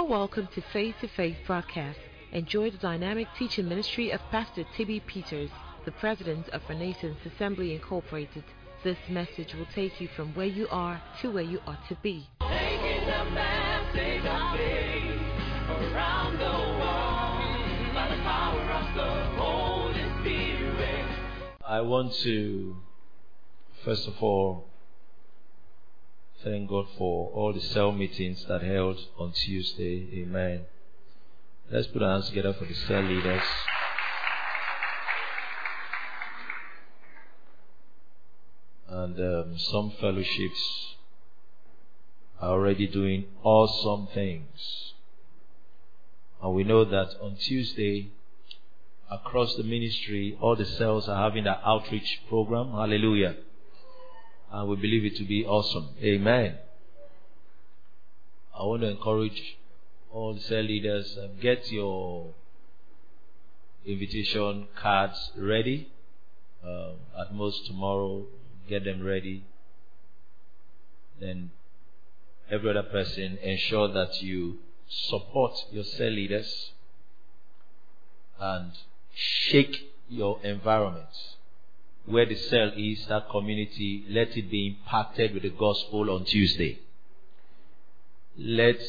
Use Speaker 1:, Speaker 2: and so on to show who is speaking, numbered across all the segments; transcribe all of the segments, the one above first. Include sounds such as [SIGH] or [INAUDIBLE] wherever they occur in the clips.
Speaker 1: are welcome to Faith to Faith broadcast. Enjoy the dynamic teaching ministry of Pastor Tibby Peters, the president of Renaissance Assembly Incorporated. This message will take you from where you are to where you ought to be.
Speaker 2: Taking the message of faith around the world by the power of the Holy Spirit.
Speaker 3: I want to, first of all, thank God for all the cell meetings that held on Tuesday. Amen. Let's put our hands together for the cell leaders. And um, some fellowships are already doing awesome things. And we know that on Tuesday, across the ministry, all the cells are having an outreach program. Hallelujah. And we believe it to be awesome. Amen. I want to encourage all the cell leaders, uh, get your invitation cards ready. Um, at most tomorrow, get them ready. Then every other person, ensure that you support your cell leaders and shake your environment. Where the cell is, that community, let it be impacted with the gospel on Tuesday. Let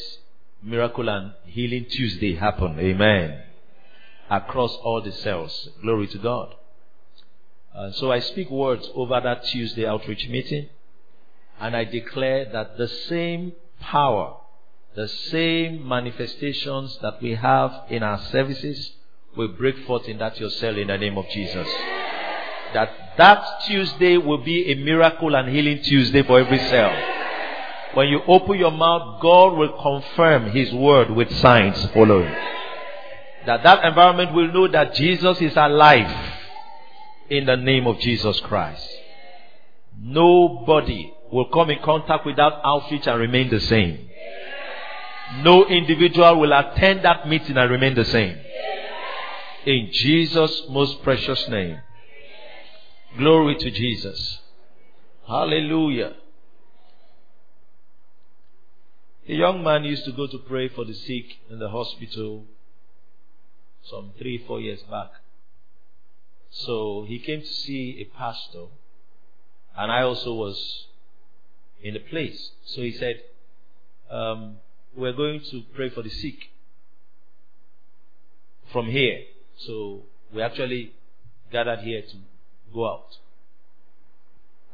Speaker 3: miracle and healing Tuesday happen. Amen. Across all the cells. Glory to God. And so I speak words over that Tuesday outreach meeting and I declare that the same power, the same manifestations that we have in our services will break forth in that your cell in the name of Jesus. That that Tuesday will be a miracle and healing Tuesday for every cell. When you open your mouth, God will confirm His word with signs following. That that environment will know that Jesus is alive in the name of Jesus Christ. Nobody will come in contact with that outreach and remain the same. No individual will attend that meeting and remain the same. In Jesus' most precious name. Glory to Jesus. Hallelujah. A young man used to go to pray for the sick in the hospital some three, four years back. So he came to see a pastor, and I also was in the place. So he said, um, We're going to pray for the sick from here. So we actually gathered here to go out.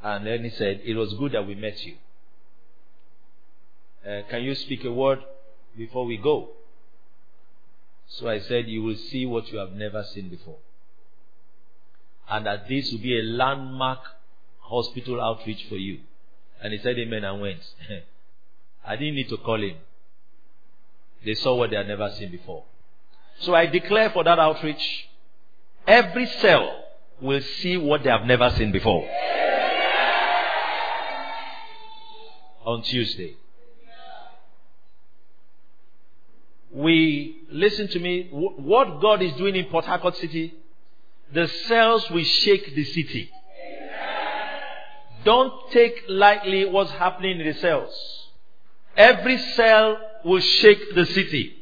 Speaker 3: And then he said, It was good that we met you. Uh, can you speak a word before we go? So I said, You will see what you have never seen before. And that this will be a landmark hospital outreach for you. And he said, Amen, and went. [LAUGHS] I didn't need to call him. They saw what they had never seen before. So I declare for that outreach, every cell will see what they have never seen before. On Tuesday. We, listen to me, what God is doing in Port Harcourt City, the cells will shake the city. Don't take lightly what's happening in the cells. Every cell will shake the city.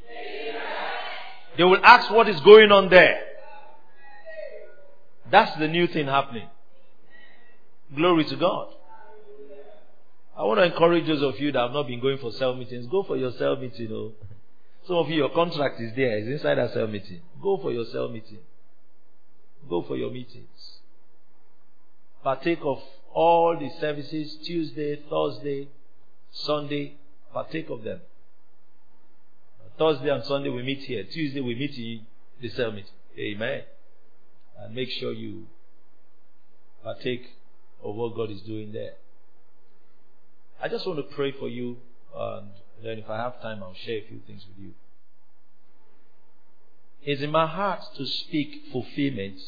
Speaker 3: They will ask what is going on there. That's the new thing happening. Glory to God. I want to encourage those of you that have not been going for cell meetings, go for your cell meeting. Oh. Some of you, your contract is there, it's inside a cell meeting. Go for your cell meeting. Go for your meetings. Partake of all the services Tuesday, Thursday, Sunday. Partake of them. Thursday and Sunday we meet here. Tuesday we meet in the cell meeting. Amen. And make sure you partake of what God is doing there. I just want to pray for you, and then if I have time, I'll share a few things with you. It's in my heart to speak fulfillment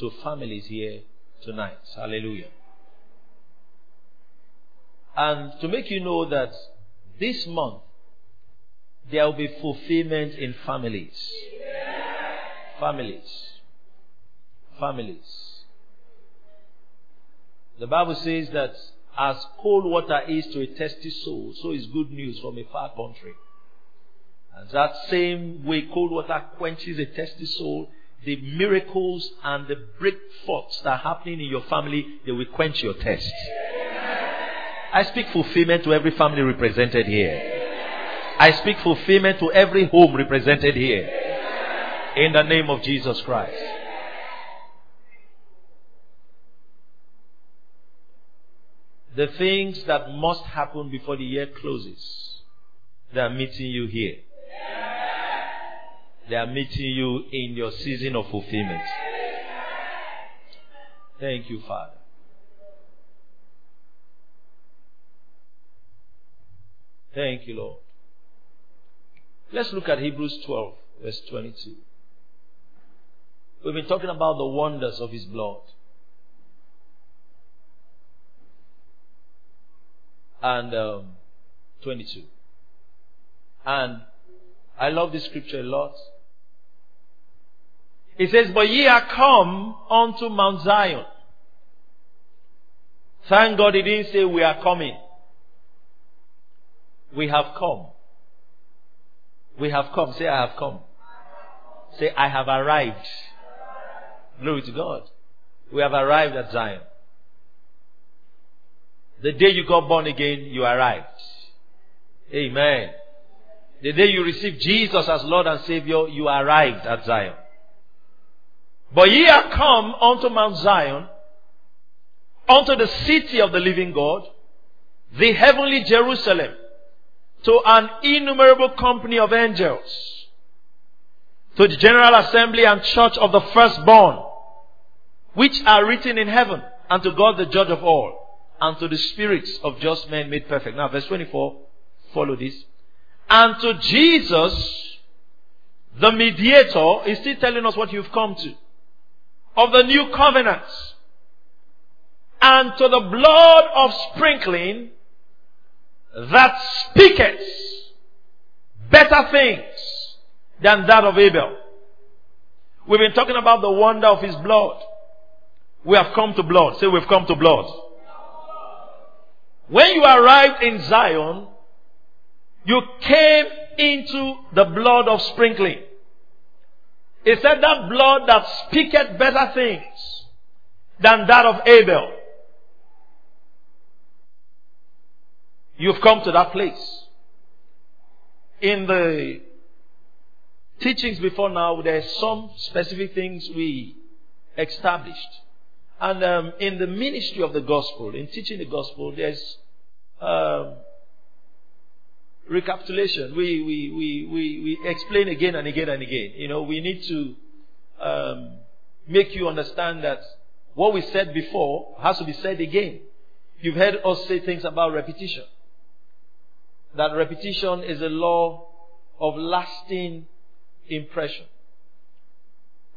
Speaker 3: to families here tonight. Hallelujah. And to make you know that this month there will be fulfillment in families. Families. Families. The Bible says that as cold water is to a thirsty soul, so is good news from a far country. And that same way cold water quenches a thirsty soul, the miracles and the breakthroughs that are happening in your family, they will quench your thirst. I speak fulfillment to every family represented here. I speak fulfillment to every home represented here. In the name of Jesus Christ. The things that must happen before the year closes, they are meeting you here. They are meeting you in your season of fulfillment. Thank you, Father. Thank you, Lord. Let's look at Hebrews 12, verse 22. We've been talking about the wonders of His blood. And um, 22. And I love this scripture a lot. It says, But ye are come unto Mount Zion. Thank God he didn't say we are coming. We have come. We have come. Say, I have come. Say, I have arrived. Glory to God. We have arrived at Zion. The day you got born again, you arrived. Amen. The day you received Jesus as Lord and Savior, you arrived at Zion. But ye are come unto Mount Zion, unto the city of the living God, the heavenly Jerusalem, to an innumerable company of angels, to the general assembly and church of the firstborn, which are written in heaven, and to God the judge of all, and to the spirits of just men made perfect. Now, verse 24, follow this. And to Jesus, the mediator, is still telling us what you've come to, of the new covenant, and to the blood of sprinkling that speaketh better things than that of Abel. We've been talking about the wonder of his blood. We have come to blood. Say we've come to blood. When you arrived in Zion, you came into the blood of sprinkling. It said that blood that speaketh better things than that of Abel. You've come to that place. In the teachings before now, there are some specific things we established. And um, in the ministry of the gospel, in teaching the gospel, there's um, recapitulation. We, we, we, we, we explain again and again and again. You know, we need to um, make you understand that what we said before has to be said again. You've heard us say things about repetition. That repetition is a law of lasting impression.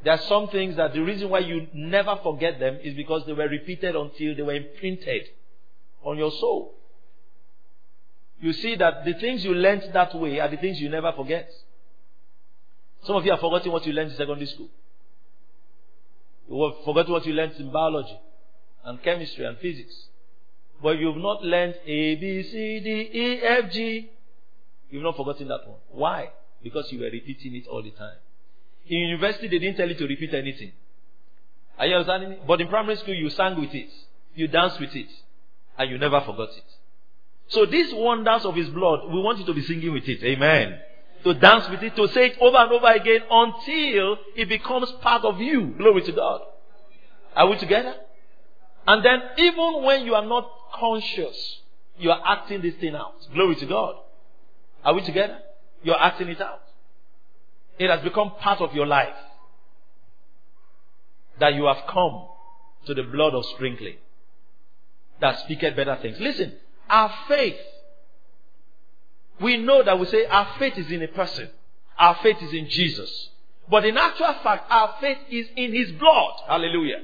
Speaker 3: There are some things that the reason why you never forget them is because they were repeated until they were imprinted on your soul. You see that the things you learned that way are the things you never forget. Some of you have forgotten what you learned in secondary school. You have forgotten what you learned in biology and chemistry and physics. But you've not learned A, B, C, D, E, F, G. You've not forgotten that one. Why? Because you were repeating it all the time. In university, they didn't tell you to repeat anything. Are you understanding me? But in primary school, you sang with it. You danced with it. And you never forgot it. So these wonders of His blood, we want you to be singing with it. Amen. To dance with it, to say it over and over again until it becomes part of you. Glory to God. Are we together? And then even when you are not conscious, you are acting this thing out. Glory to God. Are we together? You are acting it out. It has become part of your life. That you have come to the blood of sprinkling. That speaketh better things. Listen, our faith, we know that we say our faith is in a person. Our faith is in Jesus. But in actual fact, our faith is in His blood. Hallelujah.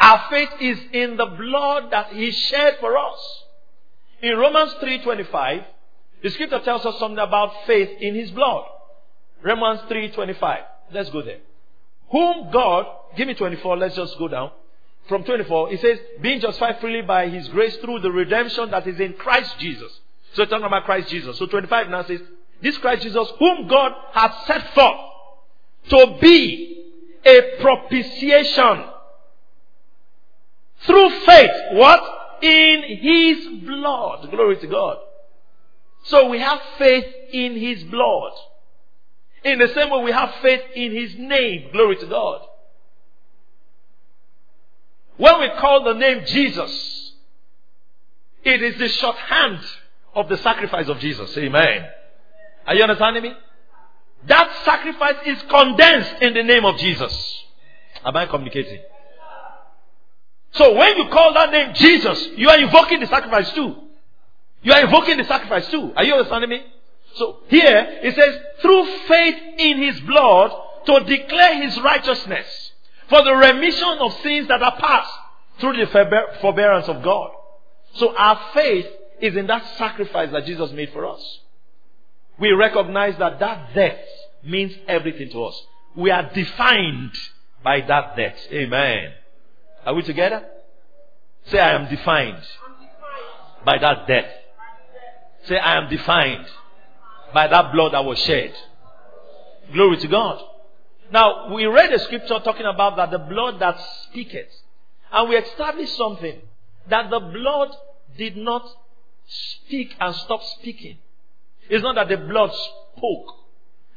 Speaker 3: Our faith is in the blood that He shed for us. In Romans 3.25, the scripture tells us something about faith in His blood. Romans 3.25. Let's go there. Whom God, give me 24, let's just go down. From 24, it says, being justified freely by His grace through the redemption that is in Christ Jesus. So talking about Christ Jesus. So 25 now says, this Christ Jesus, whom God has set forth to be a propitiation through faith. What? In His blood. Glory to God. So we have faith in His blood. In the same way we have faith in His name. Glory to God. When we call the name Jesus, it is the shorthand of the sacrifice of Jesus. Amen. Are you understanding me? That sacrifice is condensed in the name of Jesus. Am I communicating? So when you call that name Jesus, you are invoking the sacrifice too. You are invoking the sacrifice too. Are you understanding me? So here it says, through faith in his blood to declare his righteousness for the remission of sins that are past through the forbearance of God. So our faith is in that sacrifice that Jesus made for us. We recognize that that death means everything to us. We are defined by that death. Amen. Are we together? Say, I am defined by that death. Say, I am defined by that blood that was shed. Glory to God. Now, we read a scripture talking about that the blood that speaketh. And we established something. That the blood did not speak and stop speaking. It's not that the blood spoke.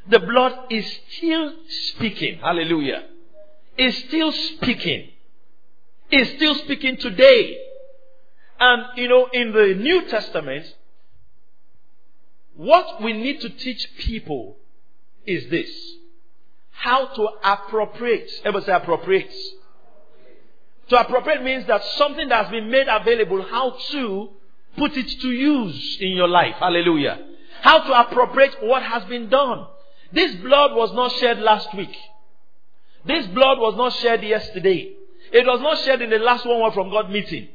Speaker 3: The blood is still speaking. Hallelujah. Is still speaking. Is still speaking today. And, you know, in the New Testament, what we need to teach people is this. How to appropriate. Ever say appropriate? To appropriate means that something that has been made available, how to put it to use in your life. Hallelujah. How to appropriate what has been done. This blood was not shed last week. This blood was not shed yesterday. It was not shed in the last one word from God meeting.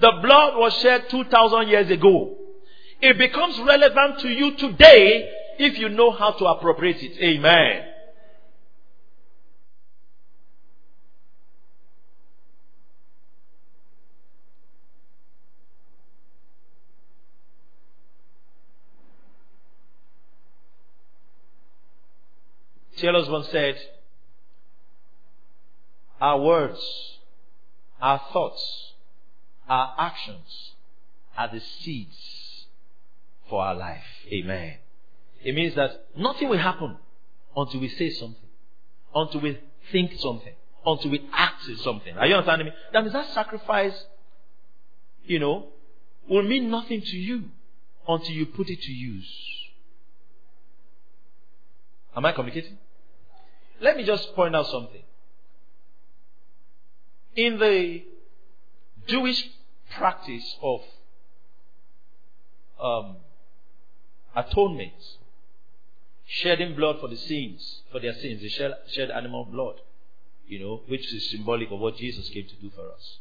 Speaker 3: The blood was shed 2,000 years ago. It becomes relevant to you today if you know how to appropriate it. Amen. Taylor's once said, Our words, our thoughts, our actions are the seeds for our life. Amen. It means that nothing will happen until we say something, until we think something, until we act something. Are you understanding me? That means that sacrifice, you know, will mean nothing to you until you put it to use. Am I communicating? Let me just point out something. In the Jewish practice of um, atonement, shedding blood for the sins, for their sins, they shed, shed animal blood, you know, which is symbolic of what Jesus came to do for us.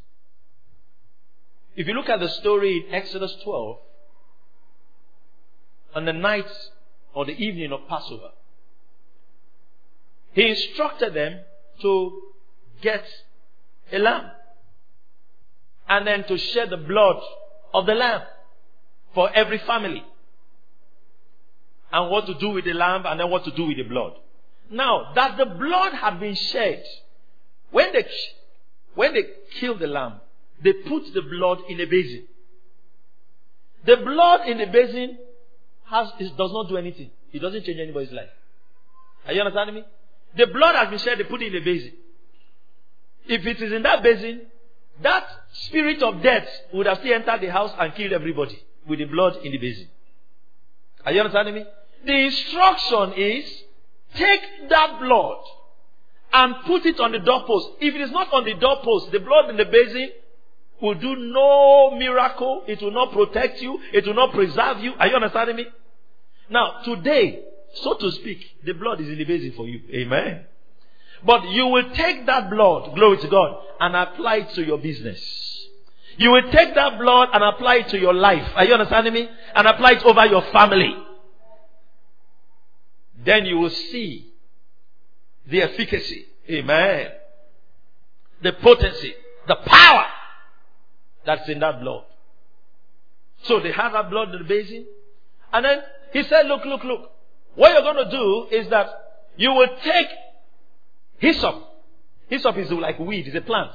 Speaker 3: If you look at the story in Exodus 12, on the night or the evening of Passover, he instructed them to get a lamb and then to shed the blood of the lamb for every family. And what to do with the lamb and then what to do with the blood. Now, that the blood had been shed, when they, when they killed the lamb, they put the blood in a basin. The blood in the basin has, does not do anything. It doesn't change anybody's life. Are you understanding me? The blood has been shed, they put it in a basin. If it is in that basin, that spirit of death would have still entered the house and killed everybody with the blood in the basin. Are you understanding me? The instruction is take that blood and put it on the doorpost. If it is not on the doorpost, the blood in the basin will do no miracle. It will not protect you. It will not preserve you. Are you understanding me? Now, today, so to speak, the blood is in the basin for you. Amen. But you will take that blood, glory to God, and apply it to your business. You will take that blood and apply it to your life. Are you understanding me? And apply it over your family. Then you will see the efficacy. Amen. The potency, the power that's in that blood. So they have that blood in the basin. And then he said, look, look, look. What you're going to do is that you will take hyssop. Hyssop is like weed, it's a plant.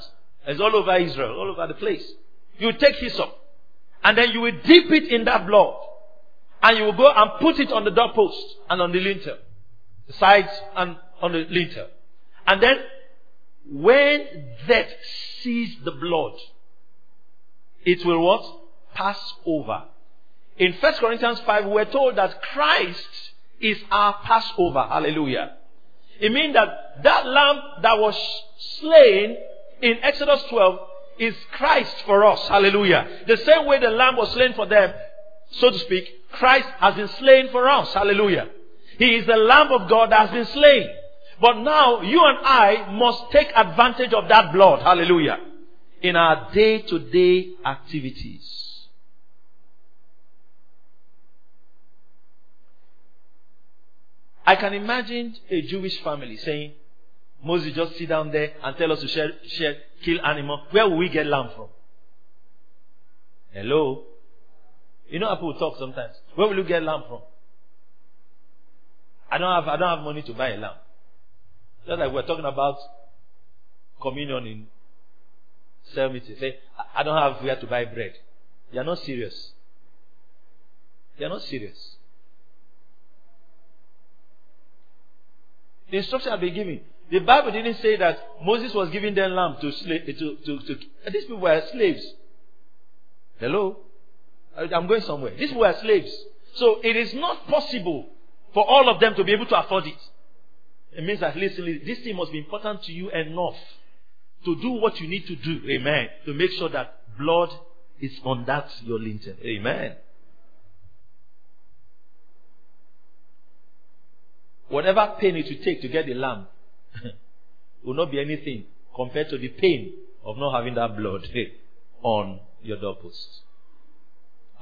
Speaker 3: It's all over Israel, all over the place. You take hyssop. And then you will dip it in that blood. And you will go and put it on the doorpost and on the lintel. The sides and on the lintel. And then when death sees the blood, it will what? Pass over. In 1 Corinthians 5, we're told that Christ is our Passover. Hallelujah. It means that that lamb that was slain in Exodus 12 is Christ for us. Hallelujah. The same way the lamb was slain for them, so to speak, Christ has been slain for us. Hallelujah. He is the lamb of God that has been slain. But now you and I must take advantage of that blood. Hallelujah. In our day to day activities. I can imagine a Jewish family saying, Moses, just sit down there and tell us to share, share, kill animal. Where will we get lamb from? Hello? You know how people talk sometimes. Where will you get lamb from? I don't have, I don't have money to buy a lamb. Just like we're talking about communion in cell. Say, I don't have where to buy bread. You're not serious. You're not serious. The instruction I've been giving. The Bible didn't say that Moses was giving them lamb to slave to, to, to these people were slaves. Hello? I'm going somewhere. These were slaves. So it is not possible for all of them to be able to afford it. It means that listen, this thing must be important to you enough to do what you need to do. Amen. To make sure that blood is on that your lintel. Amen. Whatever pain it will take to get the lamb [LAUGHS] will not be anything compared to the pain of not having that blood [LAUGHS] on your doorpost.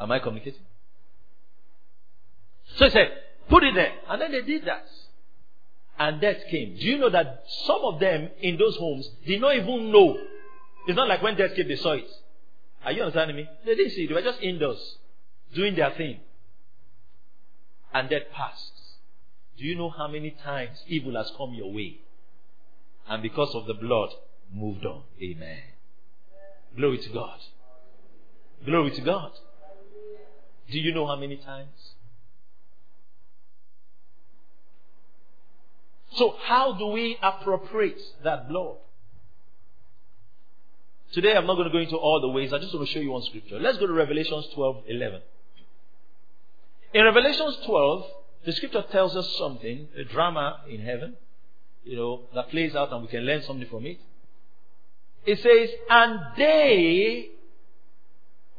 Speaker 3: Am I communicating? So he said, put it there. And then they did that. And death came. Do you know that some of them in those homes did not even know? It's not like when death came, they saw it. Are you understanding me? They didn't see it. They were just indoors, doing their thing. And death passed. Do you know how many times evil has come your way? And because of the blood, moved on. Amen. Glory to God. Glory to God. Do you know how many times? So, how do we appropriate that blood? Today, I'm not going to go into all the ways. I just want to show you one scripture. Let's go to Revelations 12 11. In Revelations 12, the scripture tells us something, a drama in heaven, you know, that plays out and we can learn something from it. It says, and they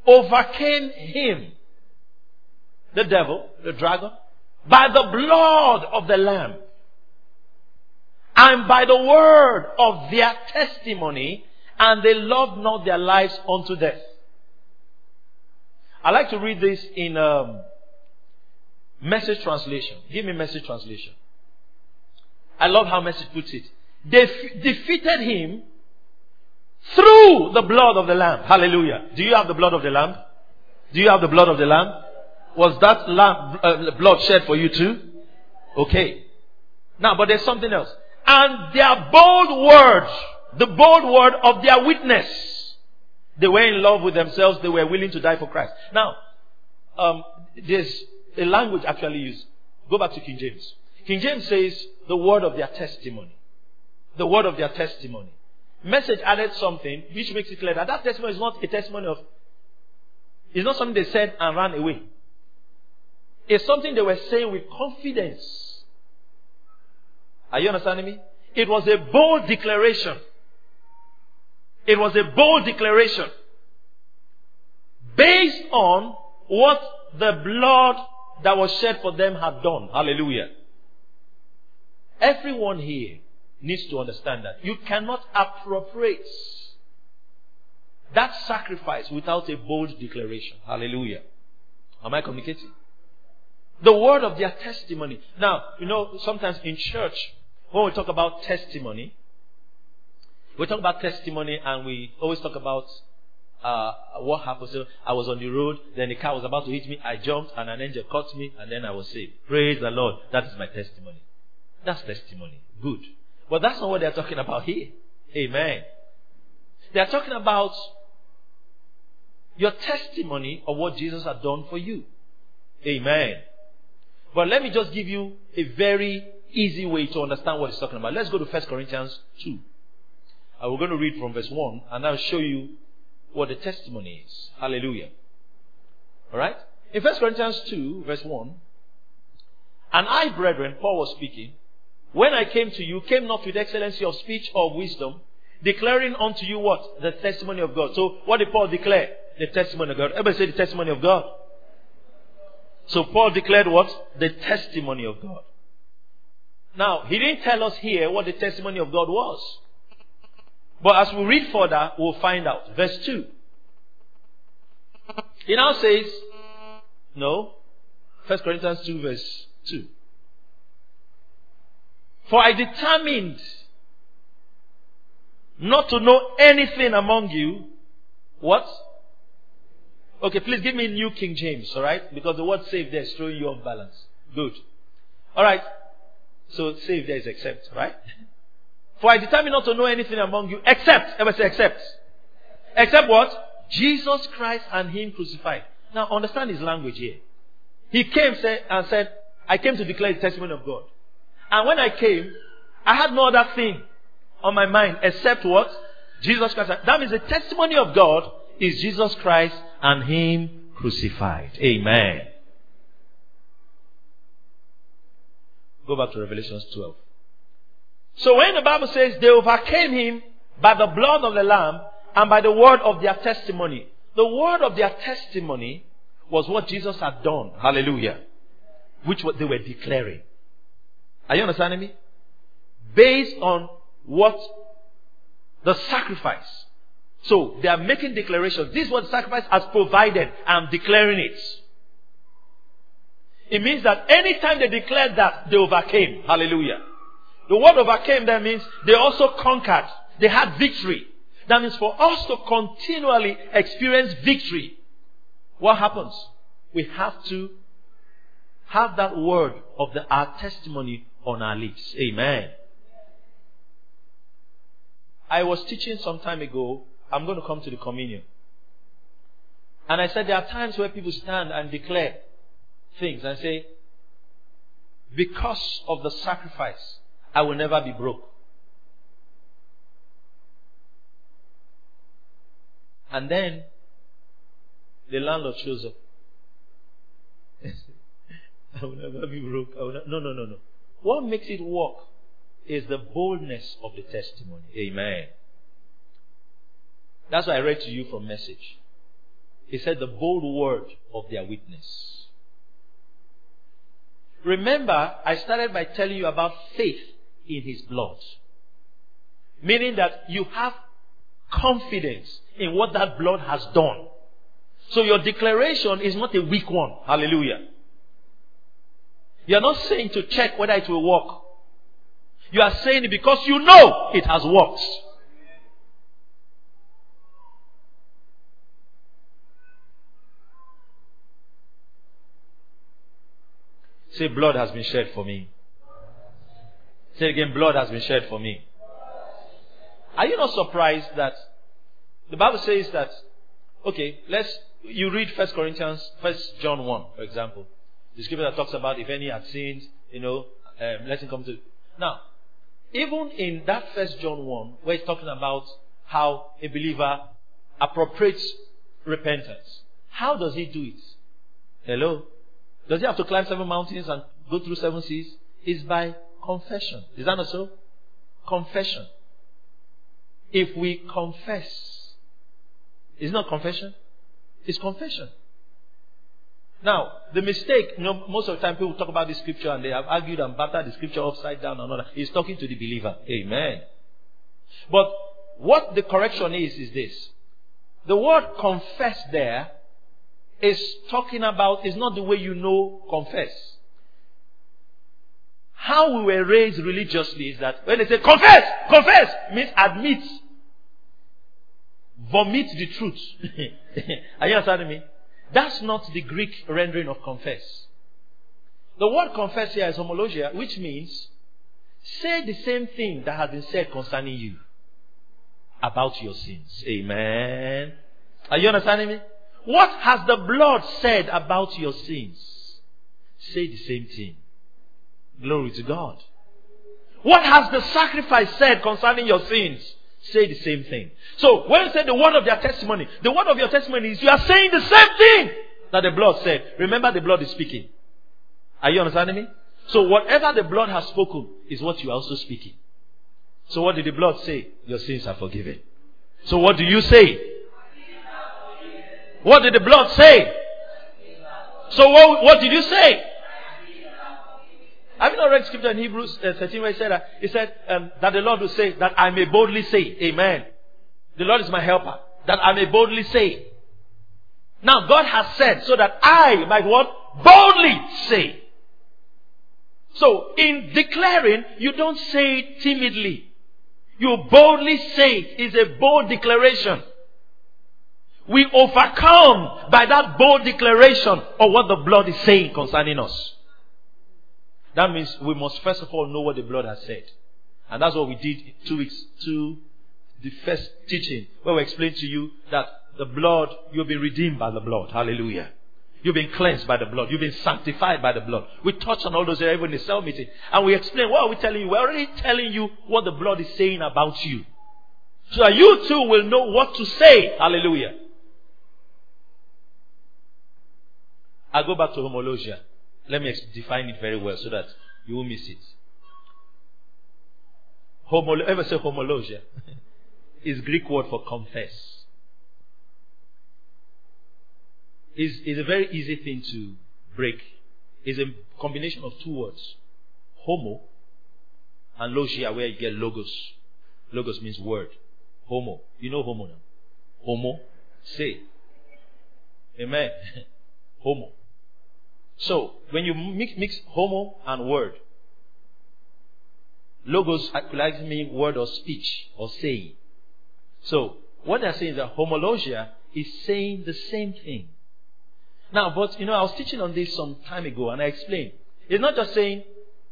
Speaker 3: overcame him, the devil, the dragon, by the blood of the Lamb and by the word of their testimony, and they loved not their lives unto death. I like to read this in um, message translation. Give me message translation. I love how message puts it. They f- defeated him through the blood of the lamb. Hallelujah. Do you have the blood of the lamb? Do you have the blood of the lamb? Was that lamb, uh, blood shed for you too? Okay. Now, but there's something else and their bold word, the bold word of their witness. They were in love with themselves. They were willing to die for Christ. Now, um, there's a language actually used. Go back to King James. King James says the word of their testimony. The word of their testimony. Message added something which makes it clear that that testimony is not a testimony of, it's not something they said and ran away. It's something they were saying with confidence. Are you understanding me? It was a bold declaration. It was a bold declaration based on what the blood that was shed for them had done. Hallelujah. Everyone here needs to understand that. You cannot appropriate that sacrifice without a bold declaration. Hallelujah. Am I communicating? The word of their testimony. Now, you know, sometimes in church, when we talk about testimony, we talk about testimony and we always talk about uh, what happened. So I was on the road, then the car was about to hit me. I jumped, and an angel caught me, and then I was saved. Praise the Lord. That is my testimony. That's testimony. Good. But that's not what they're talking about here. Amen. They're talking about your testimony of what Jesus had done for you. Amen. But let me just give you a very easy way to understand what he's talking about. Let's go to 1 Corinthians 2. And we're going to read from verse 1 and I'll show you what the testimony is. Hallelujah. Alright? In 1 Corinthians 2, verse 1, and I, brethren, Paul was speaking, when I came to you, came not with excellency of speech or wisdom, declaring unto you what? The testimony of God. So, what did Paul declare? The testimony of God. Everybody say the testimony of God. So, Paul declared what? The testimony of God. Now, he didn't tell us here what the testimony of God was. But as we read further, we'll find out. Verse 2. He now says, no, 1 Corinthians 2, verse 2. For I determined not to know anything among you. What? Okay, please give me New King James, alright? Because the word saved there is throwing you off balance. Good. Alright. So saved there is except, right? [LAUGHS] For I determine not to know anything among you except, ever say except. Except what? Jesus Christ and Him crucified. Now understand his language here. He came and said, I came to declare the testimony of God. And when I came, I had no other thing on my mind except what? Jesus Christ. That means the testimony of God is Jesus Christ and Him crucified. Amen. Go back to Revelations 12. So when the Bible says they overcame him by the blood of the Lamb and by the word of their testimony, the word of their testimony was what Jesus had done. Hallelujah. Which they were declaring. Are you understanding me? Based on what the sacrifice. So they are making declarations. This is what sacrifice has provided. I'm declaring it. It means that anytime they declared that, they overcame. Hallelujah. The word overcame them means they also conquered. They had victory. That means for us to continually experience victory, what happens? We have to have that word of the, our testimony on our lips. Amen. I was teaching some time ago. I'm going to come to the communion. And I said there are times where people stand and declare things and say, because of the sacrifice, I will never be broke. And then the landlord shows up. [LAUGHS] I will never be broke. No, no, no, no. What makes it work is the boldness of the testimony. Amen. That's what I read to you from message. He said the bold word of their witness. Remember, I started by telling you about faith in his blood. Meaning that you have confidence in what that blood has done. So your declaration is not a weak one. Hallelujah. You are not saying to check whether it will work. You are saying it because you know it has worked. Say, blood has been shed for me. Say again, blood has been shed for me. Are you not surprised that the Bible says that, okay, let's, you read First Corinthians, First John 1, for example. The scripture that talks about if any had sinned, you know, um, let him come to. Now, even in that First John 1, where it's talking about how a believer appropriates repentance, how does he do it? Hello? Does he have to climb seven mountains and go through seven seas? It's by confession. Is that not so? Confession. If we confess, is not confession? It's confession. Now, the mistake, you know, most of the time people talk about the scripture and they have argued and battered the scripture upside down and all that. He's talking to the believer. Amen. But what the correction is, is this. The word confess there is talking about, is not the way you know confess. How we were raised religiously is that when they say confess, confess, means admit. vomit the truth. [LAUGHS] Are you understanding me? That's not the Greek rendering of confess. The word confess here is homologia, which means say the same thing that has been said concerning you about your sins. Amen. Are you understanding me? What has the blood said about your sins? Say the same thing. Glory to God. What has the sacrifice said concerning your sins? Say the same thing. So, when you say the word of their testimony, the word of your testimony is you are saying the same thing that the blood said. Remember, the blood is speaking. Are you understanding me? So, whatever the blood has spoken is what you are also speaking. So, what did the blood say? Your sins are forgiven. So, what do you say? What did the blood say? So, what, what did you say? Have you not read scripture in Hebrews uh, 13 where he said that? He said um, that the Lord will say that I may boldly say, Amen. The Lord is my helper. That I may boldly say. Now God has said so that I might what? Boldly say. So in declaring, you don't say it timidly. You boldly say it is a bold declaration. We overcome by that bold declaration of what the blood is saying concerning us. That means we must first of all know what the blood has said. And that's what we did two weeks to the first teaching, where we explained to you that the blood, you've been redeemed by the blood. Hallelujah. You've been cleansed by the blood. You've been sanctified by the blood. We touched on all those areas in the cell meeting. And we explained, what are we telling you? We're already telling you what the blood is saying about you. So that you too will know what to say. Hallelujah. I go back to homologia. Let me define it very well so that you won't miss it. Homolo- ever say homologia? [LAUGHS] is Greek word for confess. Is is a very easy thing to break. It's a combination of two words. Homo and logia where you get logos. Logos means word. Homo. You know homo now. Homo. Say. Amen. [LAUGHS] homo. So, when you mix, mix homo and word, logos actually mean word or speech or saying. So, what they're saying is that homologia is saying the same thing. Now, but you know, I was teaching on this some time ago and I explained. It's not just saying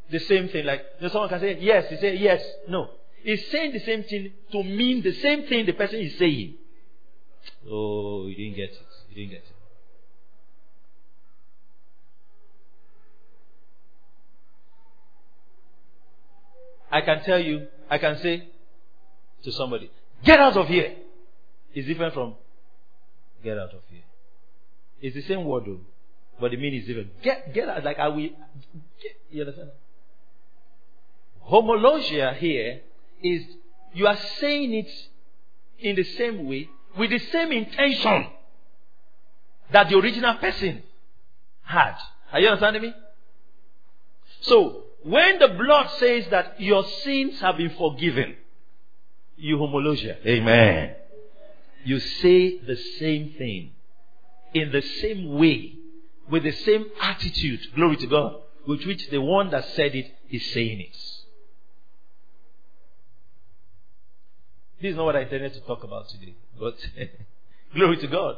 Speaker 3: the same thing, like you know, someone can say yes, he say yes, no. It's saying the same thing to mean the same thing the person is saying. Oh, you didn't get it. You didn't get it. I can tell you, I can say to somebody, get out of here. It's different from get out of here. It's the same word though, but the meaning is different. Get, get out, like I will, get, you understand? Homologia here is you are saying it in the same way with the same intention that the original person had. Are you understanding me? So, when the blood says that your sins have been forgiven, you homologia. Amen. You say the same thing in the same way with the same attitude, glory to God, with which the one that said it is saying it. This is not what I intended to talk about today, but [LAUGHS] glory to God.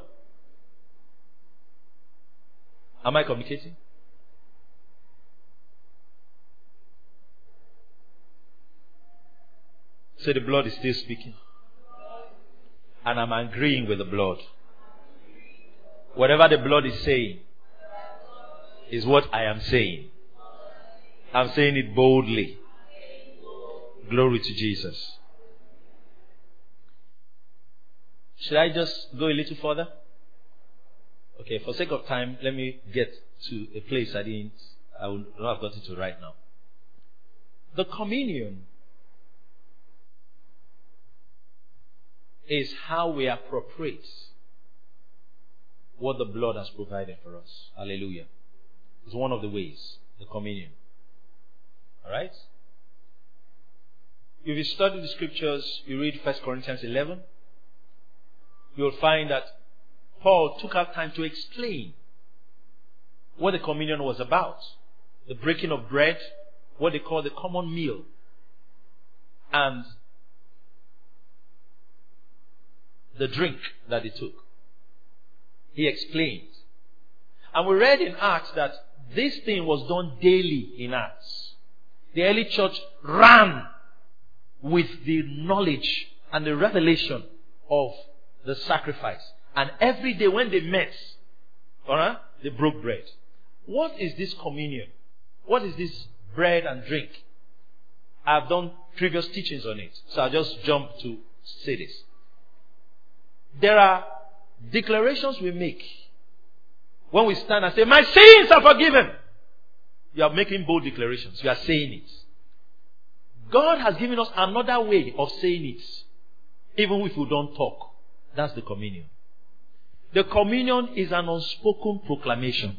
Speaker 3: Am I communicating? So the blood is still speaking. And I'm agreeing with the blood. Whatever the blood is saying is what I am saying. I'm saying it boldly. Glory to Jesus. Should I just go a little further? Okay, for sake of time, let me get to a place I didn't, I would not have gotten to right now. The communion is how we appropriate what the blood has provided for us. Hallelujah. It's one of the ways, the communion. Alright? If you study the scriptures, you read 1 Corinthians 11, you'll find that Paul took out time to explain what the communion was about. The breaking of bread, what they call the common meal. And the drink that he took. He explained. And we read in Acts that this thing was done daily in Acts. The early church ran with the knowledge and the revelation of the sacrifice. And every day when they met, alright, they broke bread. What is this communion? What is this bread and drink? I've done previous teachings on it, so I'll just jump to say this. There are declarations we make when we stand and say, My sins are forgiven. You are making bold declarations. You are saying it. God has given us another way of saying it, even if we don't talk. That's the communion. The communion is an unspoken proclamation.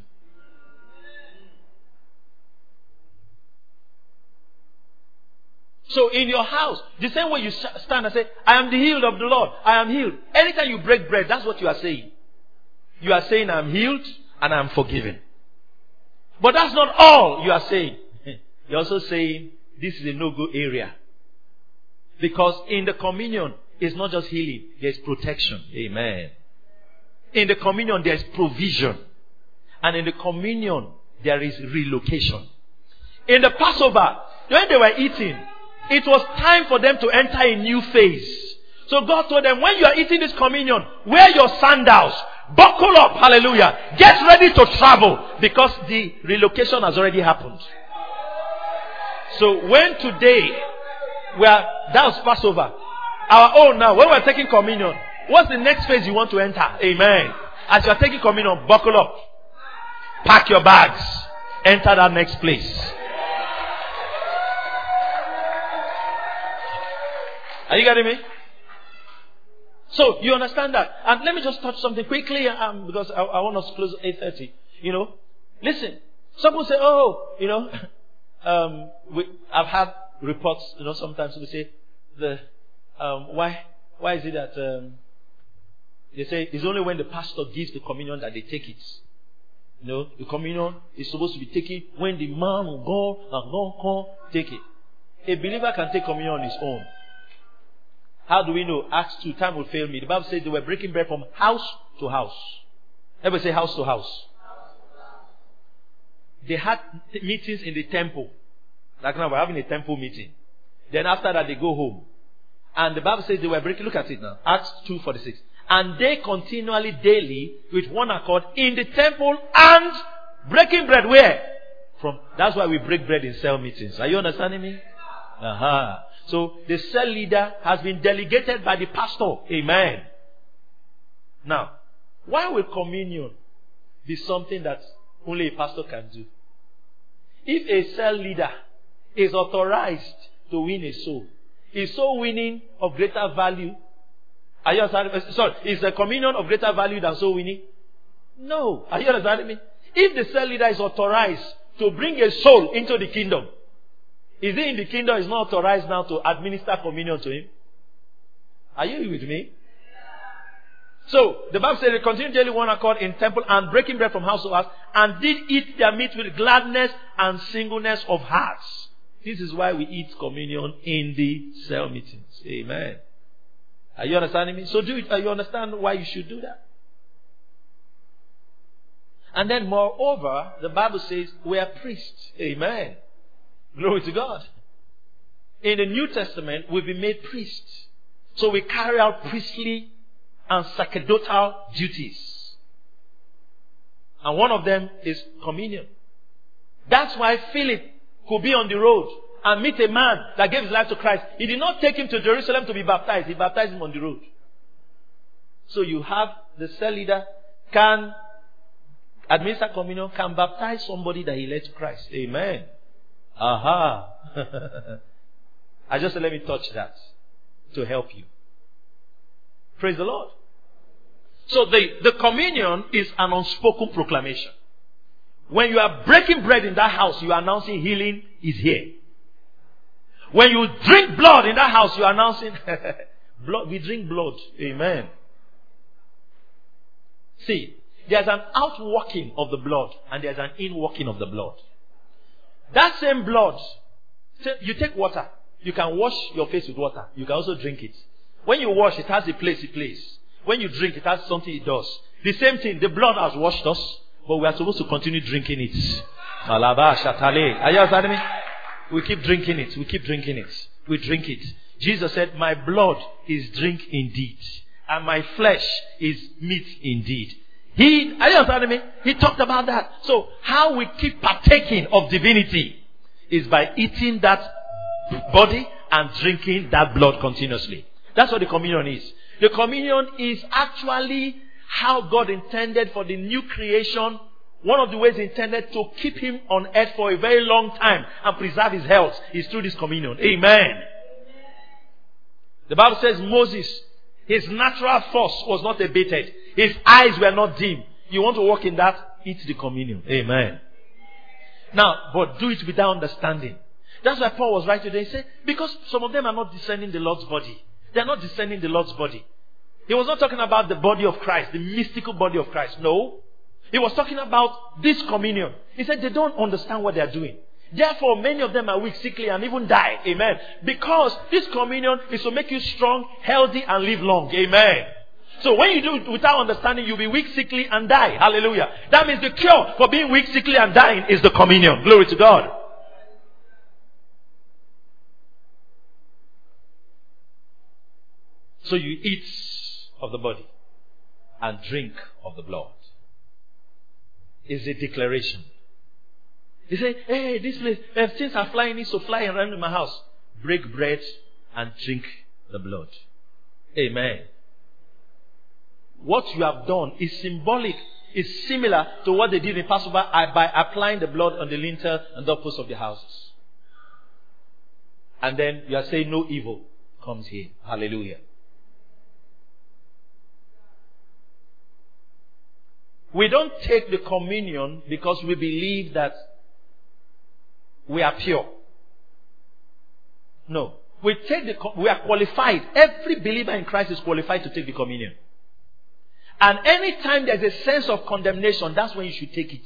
Speaker 3: So in your house, the same way you stand and say, I am the healed of the Lord. I am healed. Anytime you break bread, that's what you are saying. You are saying, I'm healed and I'm forgiven. But that's not all you are saying. [LAUGHS] You're also saying, this is a no-go area. Because in the communion, it's not just healing, there's protection. Amen. In the communion, there's provision. And in the communion, there is relocation. In the Passover, when they were eating, it was time for them to enter a new phase. So God told them, when you are eating this communion, wear your sandals, buckle up, hallelujah, get ready to travel because the relocation has already happened. So when today we are, that was Passover, our own now, when we're taking communion, what's the next phase you want to enter? Amen. As you are taking communion, buckle up, pack your bags, enter that next place. Are you getting me? So you understand that. And let me just touch something quickly um, because I, I want us to close at 8.30. You know, listen. Someone say, oh, you know, [LAUGHS] um, we, I've had reports, you know, sometimes we say, the, um, why, why is it that, um, they say it's only when the pastor gives the communion that they take it. You know, the communion is supposed to be taken when the man will go and go, come, take it. A believer can take communion on his own. How do we know? Acts 2, time will fail me. The Bible says they were breaking bread from house to house. Everybody say house to house. They had meetings in the temple. Like now we're having a temple meeting. Then after that they go home. And the Bible says they were breaking, look at it now. Acts 2, 46. And they continually daily with one accord in the temple and breaking bread where? From, that's why we break bread in cell meetings. Are you understanding me? Uh-huh. So the cell leader has been delegated by the pastor. Amen. Now, why will communion be something that only a pastor can do? If a cell leader is authorized to win a soul, is soul winning of greater value? Are you understanding? Sorry, is the communion of greater value than soul winning? No. Are you understanding me? If the cell leader is authorized to bring a soul into the kingdom, is he in the kingdom is not authorized now to administer communion to him? Are you with me? So, the Bible says they continued daily one accord in temple and breaking bread from house to house and did eat their meat with gladness and singleness of hearts. This is why we eat communion in the cell meetings. Amen. Are you understanding me? So do it. Are You understand why you should do that? And then moreover, the Bible says we are priests. Amen. Glory to God. In the New Testament, we've been made priests. So we carry out priestly and sacerdotal duties. And one of them is communion. That's why Philip could be on the road and meet a man that gave his life to Christ. He did not take him to Jerusalem to be baptized. He baptized him on the road. So you have the cell leader can administer communion, can baptize somebody that he led to Christ. Amen. Aha. [LAUGHS] I just let me touch that to help you. Praise the Lord. So the, the communion is an unspoken proclamation. When you are breaking bread in that house, you are announcing healing is here. When you drink blood in that house, you are announcing [LAUGHS] blood. We drink blood. Amen. See, there's an outworking of the blood and there's an inworking of the blood. That same blood, you take water. You can wash your face with water. You can also drink it. When you wash, it has a place it plays. When you drink, it has something it does. The same thing, the blood has washed us, but we are supposed to continue drinking it. Are you understanding me? We keep drinking it. We keep drinking it. We drink it. Jesus said, My blood is drink indeed, and my flesh is meat indeed. He, are you understanding me? He talked about that. So, how we keep partaking of divinity is by eating that body and drinking that blood continuously. That's what the communion is. The communion is actually how God intended for the new creation. One of the ways intended to keep him on earth for a very long time and preserve his health is through this communion. Amen. The Bible says Moses, his natural force was not abated. His eyes were not dim. You want to walk in that? Eat the communion. Amen. Now, but do it without understanding. That's why Paul was right today. He said, because some of them are not discerning the Lord's body. They are not discerning the Lord's body. He was not talking about the body of Christ, the mystical body of Christ. No. He was talking about this communion. He said they don't understand what they are doing. Therefore, many of them are weak, sickly, and even die. Amen. Because this communion is to make you strong, healthy, and live long. Amen. So when you do it without understanding, you'll be weak, sickly, and die. Hallelujah. That means the cure for being weak, sickly, and dying is the communion. Glory to God. So you eat of the body and drink of the blood. Is a declaration. He say, hey, this place, if things are flying in, so fly around my house. Break bread and drink the blood. Amen. What you have done is symbolic, is similar to what they did in Passover by applying the blood on the lintel and doorposts of the houses. And then you are saying no evil comes here. Hallelujah. We don't take the communion because we believe that we are pure. No. We take the, we are qualified. Every believer in Christ is qualified to take the communion. And anytime there's a sense of condemnation, that's when you should take it.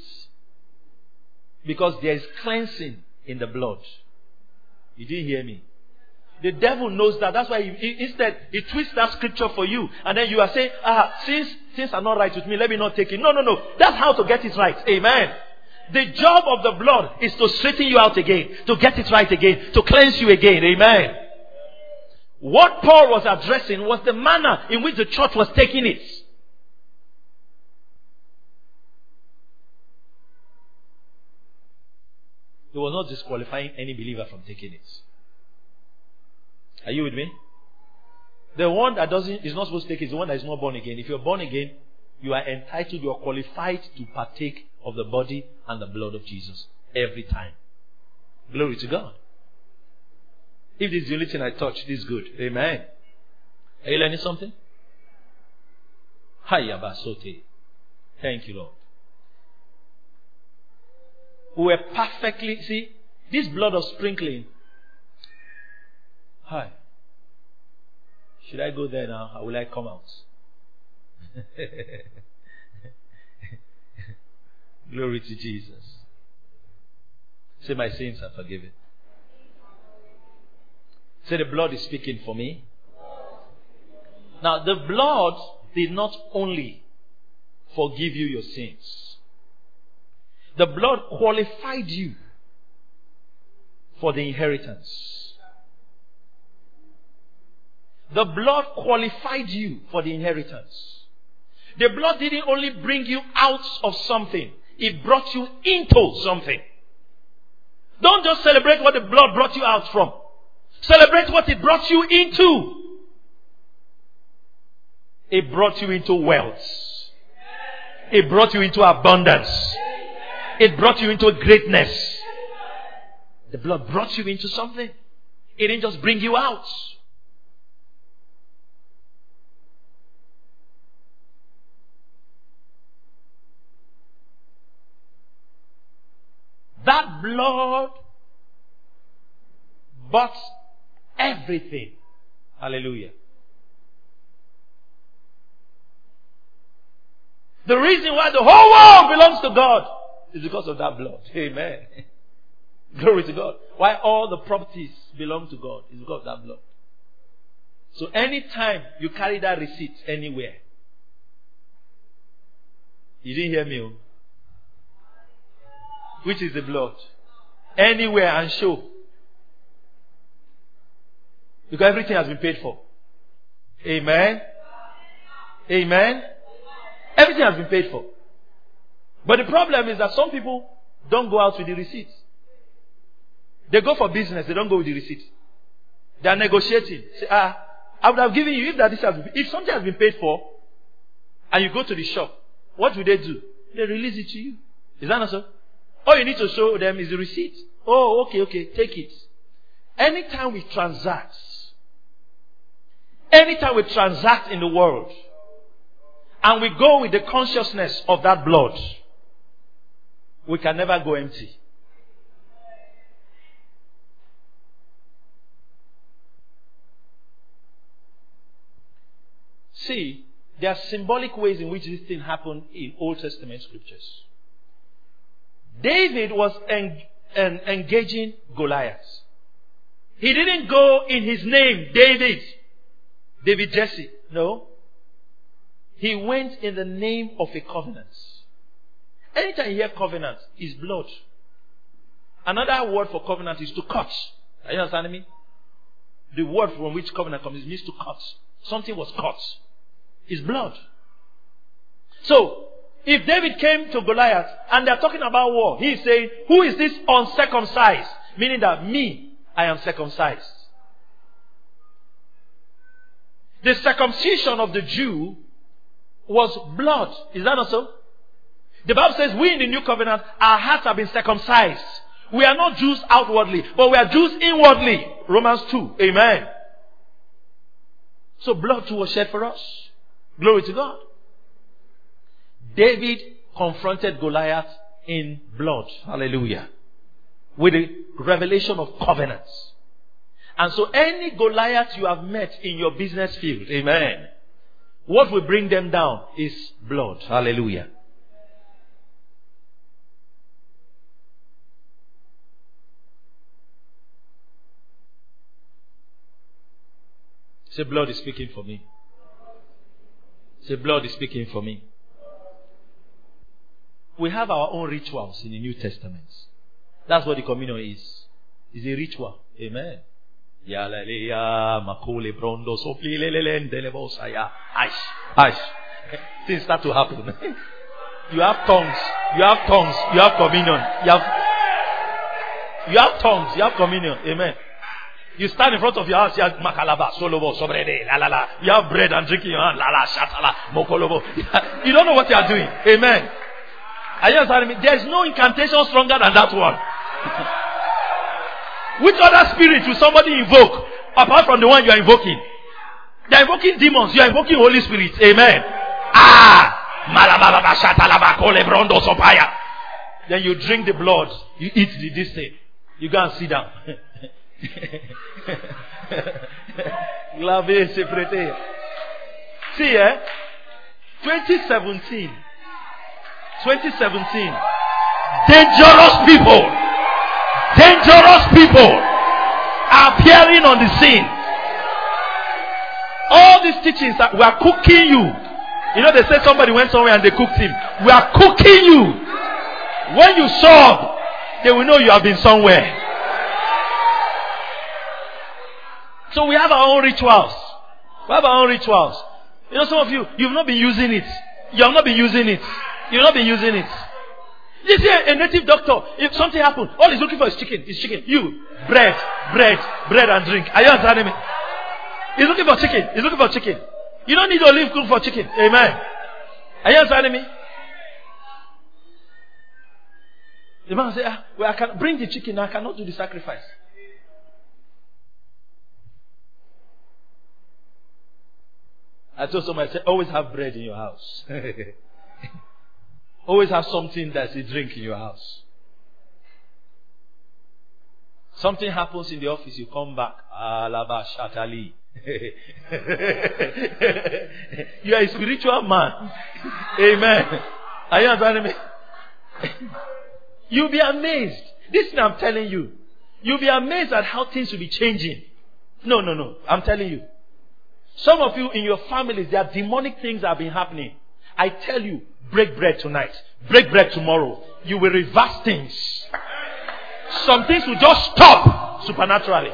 Speaker 3: Because there is cleansing in the blood. You didn't hear me. The devil knows that. That's why he, he, instead he twists that scripture for you, and then you are saying, "Ah, since things are not right with me, let me not take it." No, no, no. That's how to get it right. Amen. The job of the blood is to straighten you out again, to get it right again, to cleanse you again. Amen. What Paul was addressing was the manner in which the church was taking it. He was not disqualifying any believer from taking it. Are you with me? The one that doesn't is not supposed to take it is the one that is not born again. If you're born again, you are entitled, you are qualified to partake of the body and the blood of Jesus every time. Glory to God. If this is the only thing I touch, this is good. Amen. Are you learning something? Hayabasote. Thank you, Lord. We were perfectly, see, this blood of sprinkling. Hi. Should I go there now or will I come out? [LAUGHS] Glory to Jesus. Say, my sins are forgiven. Say, the blood is speaking for me. Now, the blood did not only forgive you your sins, the blood qualified you for the inheritance. The blood qualified you for the inheritance. The blood didn't only bring you out of something, it brought you into something. Don't just celebrate what the blood brought you out from. Celebrate what it brought you into. It brought you into wealth. It brought you into abundance. It brought you into greatness. The blood brought you into something. It didn't just bring you out. That blood bought everything. Hallelujah. The reason why the whole world belongs to God is because of that blood. Amen. [LAUGHS] Glory to God. Why all the properties belong to God is because of that blood. So anytime you carry that receipt anywhere, You didn't hear me. Oh. Which is the blood? Anywhere and show. Because everything has been paid for. Amen. Amen. Everything has been paid for. But the problem is that some people don't go out with the receipt. They go for business, they don't go with the receipt. They are negotiating. Say, ah, I would have given you if that this has been, if something has been paid for, and you go to the shop, what will they do? They release it to you. Is that not so? All you need to show them is the receipt. Oh, okay, okay, take it. Anytime we transact, anytime we transact in the world, and we go with the consciousness of that blood, we can never go empty. See, there are symbolic ways in which this thing happened in Old Testament scriptures. David was en- en- engaging Goliath. He didn't go in his name, David, David Jesse. No. He went in the name of a covenant. Anytime you hear covenant, is blood. Another word for covenant is to cut. Are you understanding me? The word from which covenant comes means to cut. Something was cut. Is blood. So, if David came to Goliath and they're talking about war, he is saying, Who is this uncircumcised? Meaning that me, I am circumcised. The circumcision of the Jew was blood. Is that not so? The Bible says we in the new covenant, our hearts have been circumcised. We are not Jews outwardly, but we are Jews inwardly. Romans 2. Amen. So blood too was shed for us. Glory to God. David confronted Goliath in blood. Hallelujah. With the revelation of covenants. And so any Goliath you have met in your business field, amen. What will bring them down is blood. Hallelujah. Say, blood is speaking for me. Say, blood is speaking for me. We have our own rituals in the New Testament. That's what the communion is. It's a ritual. Amen. Yalaleya, makole brondo, sopli lelelende. Ash, ash. Things start to happen. [LAUGHS] You have tongues. You have tongues. You have communion. You have, you have tongues. You have communion. Amen. You stand in front of your house, you have makalaba, solobo, sobrede, la la la. You have bread and drink in your hand, la la, shatala, mokolobo. [LAUGHS] You don't know what you are doing. Amen. Are you understanding me? There is no incantation stronger than that one. [LAUGHS] Which other spirit will somebody invoke apart from the one you are invoking? They are invoking demons. You are invoking Holy Spirit. Amen. Ah! Then you drink the blood. You eat the this. You go and sit down. [LAUGHS] See, eh? 2017. 2017. Dangerous people. Dangerous people are appearing on the scene. All these teachings that we are cooking you. You know, they say somebody went somewhere and they cooked him. We are cooking you. When you show they will know you have been somewhere. So we have our own rituals. We have our own rituals. You know, some of you, you've not been using it. You have not been using it. You've not been using it. You see a, native doctor, if something happens, all he's looking for is chicken. Is chicken. You, bread, bread, bread and drink. Are you understanding me? He's looking for chicken. He's looking for chicken. You don't need to leave cook for chicken. Amen. Are you understanding me? The man said, ah, well, I can bring the chicken. I cannot do the sacrifice. I told somebody, I said, always have bread in your house. [LAUGHS] always have something that's a drink in your house. Something happens in the office, you come back. Alaba Shatali. [LAUGHS] you are a spiritual man. Amen. Are you understanding me? You'll be amazed. This thing I'm telling you. You'll be amazed at how things will be changing. No, no, no. I'm telling you. Some of you in your families, there are demonic things that have been happening. I tell you, break bread tonight, break bread tomorrow. You will reverse things. Some things will just stop supernaturally.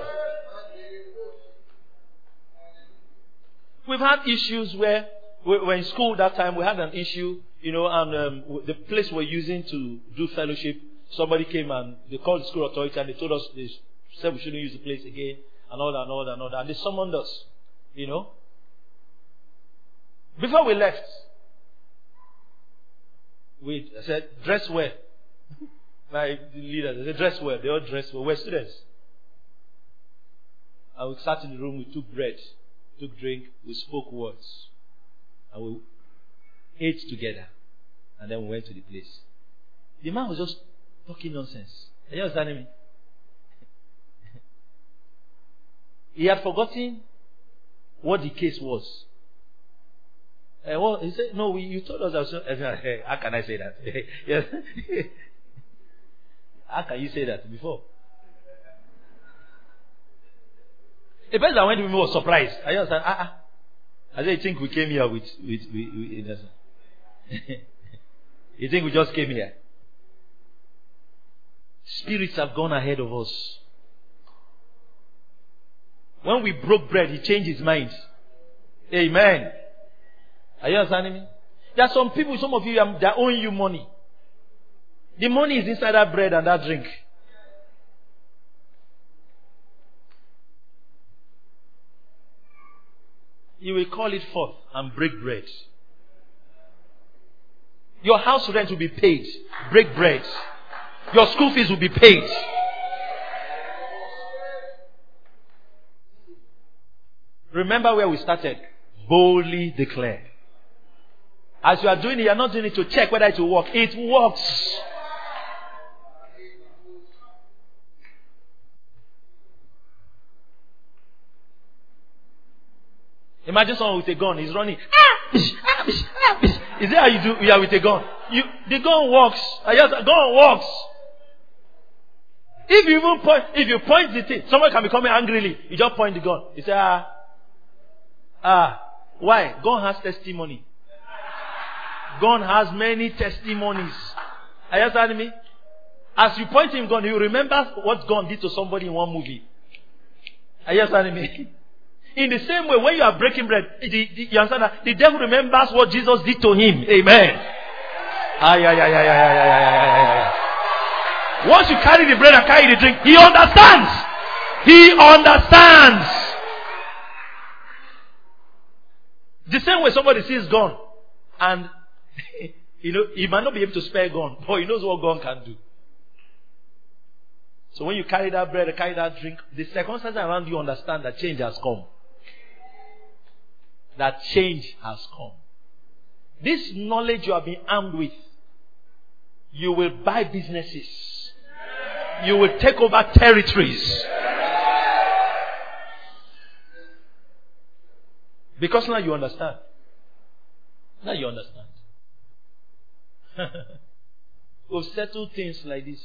Speaker 3: We've had issues where we were in school that time. We had an issue, you know, and um, the place we're using to do fellowship, somebody came and they called the school authority and they told us they said we shouldn't use the place again and all that and all that and all that. And they summoned us, you know. Before we left, we I said, dress well. My leaders, they said, dress well. They all dress well. We're students. And we sat in the room, we took bread, took drink, we spoke words. And we ate together. And then we went to the place. The man was just talking nonsense. Are you understanding me? [LAUGHS] he had forgotten what the case was. Uh, well, he said, no, we, you told us. Was, [LAUGHS] uh, how can I say that? [LAUGHS] yes. [LAUGHS] how can you say that before? The person that went to me was surprised. I just said, ah, ah. I said, you think we came here with, with, with, with you think we just came here? Spirits have gone ahead of us. When we broke bread, he changed his mind. Amen. Are you understanding me? There are some people, some of you, um, they owe you money. The money is inside that bread and that drink. You will call it forth and break bread. Your house rent will be paid. Break bread. Your school fees will be paid. Remember where we started. Boldly declare. As you are doing it, you are not doing it to check whether it will work. It works. Imagine someone with a gun, he's running. Is that how you do? You are with a gun. You, the gun works. The gun works. If you even point, if you point the thing, someone can be coming angrily. You just point the gun. You say, ah, ah, why? Gun has testimony. Gun has many testimonies. Are you understanding me? As you point him gun, you remember what gun did to somebody in one movie. Are you understanding me? [LAUGHS] In the same way, when you are breaking bread, the, the, you understand that the devil remembers what Jesus did to him. Amen. Once you carry the bread and carry the drink, he understands. He understands. The same way somebody sees gun and [LAUGHS] you know, he might not be able to spare gun, but he knows what gun can do. So when you carry that bread, carry that drink, the circumstances around you understand that change has come. That change has come. This knowledge you have been armed with, you will buy businesses. You will take over territories. Because now you understand. Now you understand. [LAUGHS] we'll settle things like this.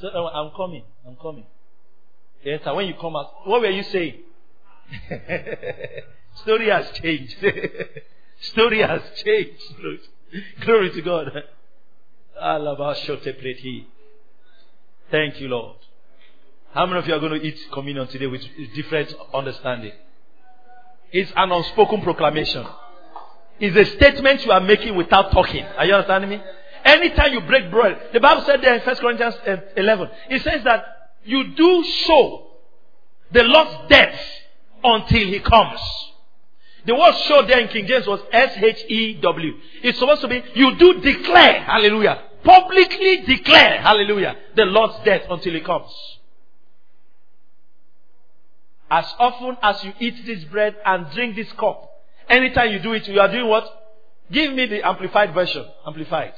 Speaker 3: So uh, I'm coming. I'm coming. Yes, and when you come out, what were you saying? [LAUGHS] Story has changed. [LAUGHS] Story has changed. Glory to God. I love how short template here. Thank you, Lord. How many of you are going to eat communion today with different understanding? It's an unspoken proclamation. It's a statement you are making without talking. Are you understanding me? Anytime you break bread, the Bible said there in 1 Corinthians uh, 11, it says that you do show the Lord's death until he comes. The word show there in King James was S-H-E-W. It's supposed to be, you do declare, hallelujah, publicly declare, hallelujah, the Lord's death until he comes. As often as you eat this bread and drink this cup, anytime you do it, you are doing what? Give me the amplified version. Amplified.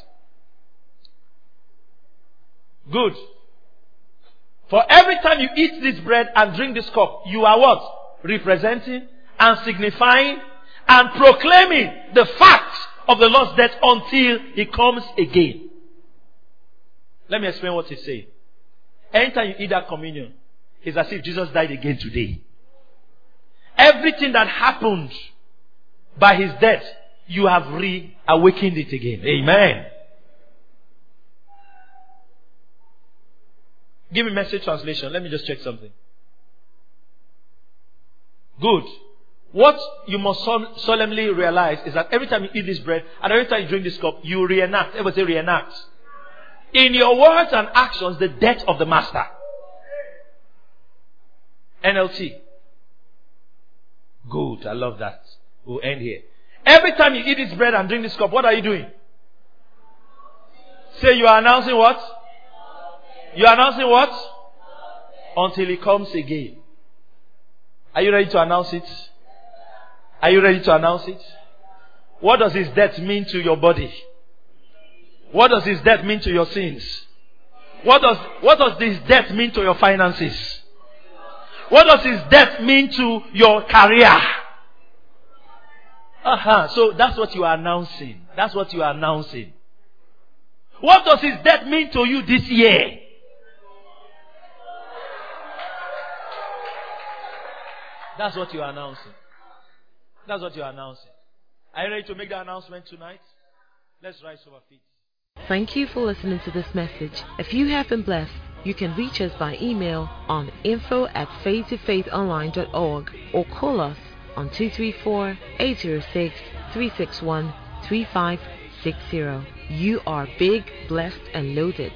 Speaker 3: Good. For every time you eat this bread and drink this cup, you are what? Representing and signifying and proclaiming the fact of the Lord's death until He comes again. Let me explain what He's saying. Anytime you eat that communion, it's as if Jesus died again today. Everything that happened by His death, you have reawakened it again. Amen. Give me message translation. Let me just check something. Good. What you must solemnly realize is that every time you eat this bread and every time you drink this cup, you reenact. Everybody reenact. In your words and actions, the death of the master. NLT. Good. I love that. We'll end here. Every time you eat this bread and drink this cup, what are you doing? Say you are announcing what? You are announcing what? Until he comes again. Are you ready to announce it? Are you ready to announce it? What does his death mean to your body? What does his death mean to your sins? What does, what does this death mean to your finances? What does his death mean to your career? Uh-huh. So that's what you are announcing. That's what you are announcing. What does his death mean to you this year? That's what you are announcing. That's what you are announcing. Are you ready to make the announcement tonight? Let's rise to our feet.
Speaker 1: Thank you for listening to this message. If you have been blessed, you can reach us by email on info at faith2faithonline.org or call us on 234 806 361 3560. You are big, blessed, and loaded.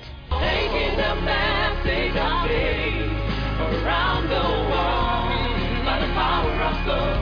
Speaker 2: around the world by the power of